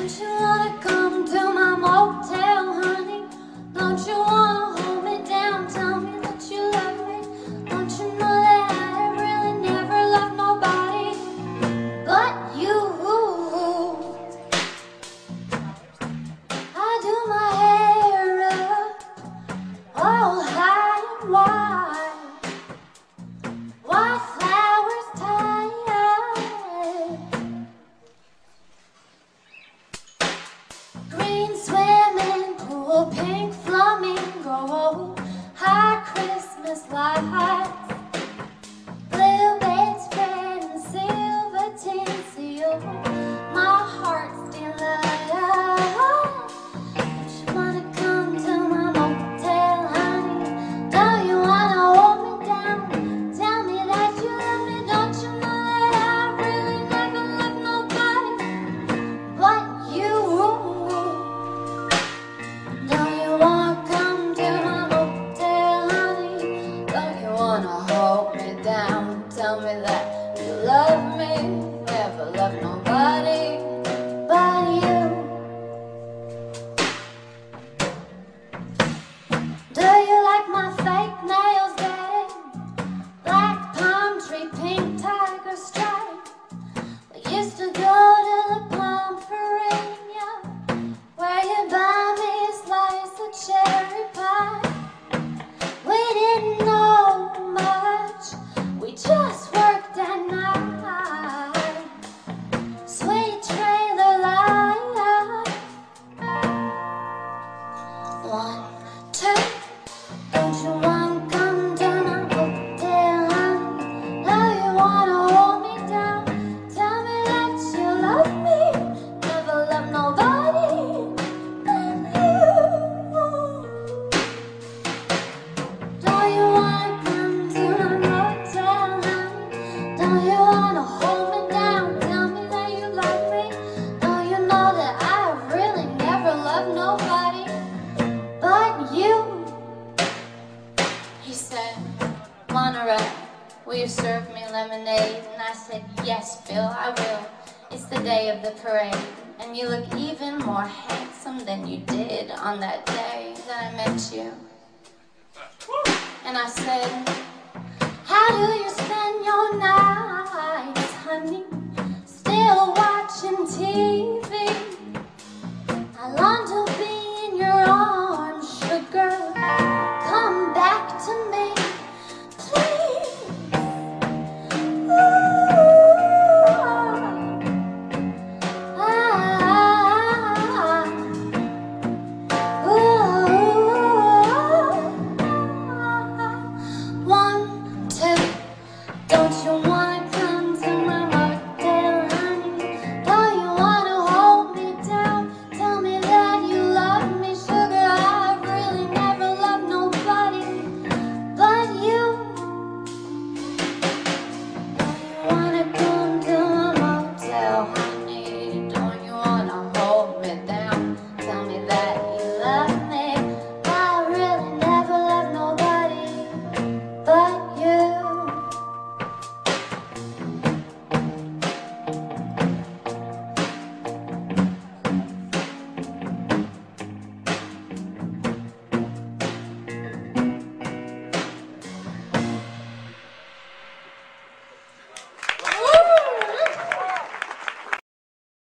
Don't you wanna go? Pink flamingo. said, will you serve me lemonade? And I said, yes, Bill, I will. It's the day of the parade, and you look even more handsome than you did on that day that I met you. And I said, how do you spend your nights, honey? Still watching TV?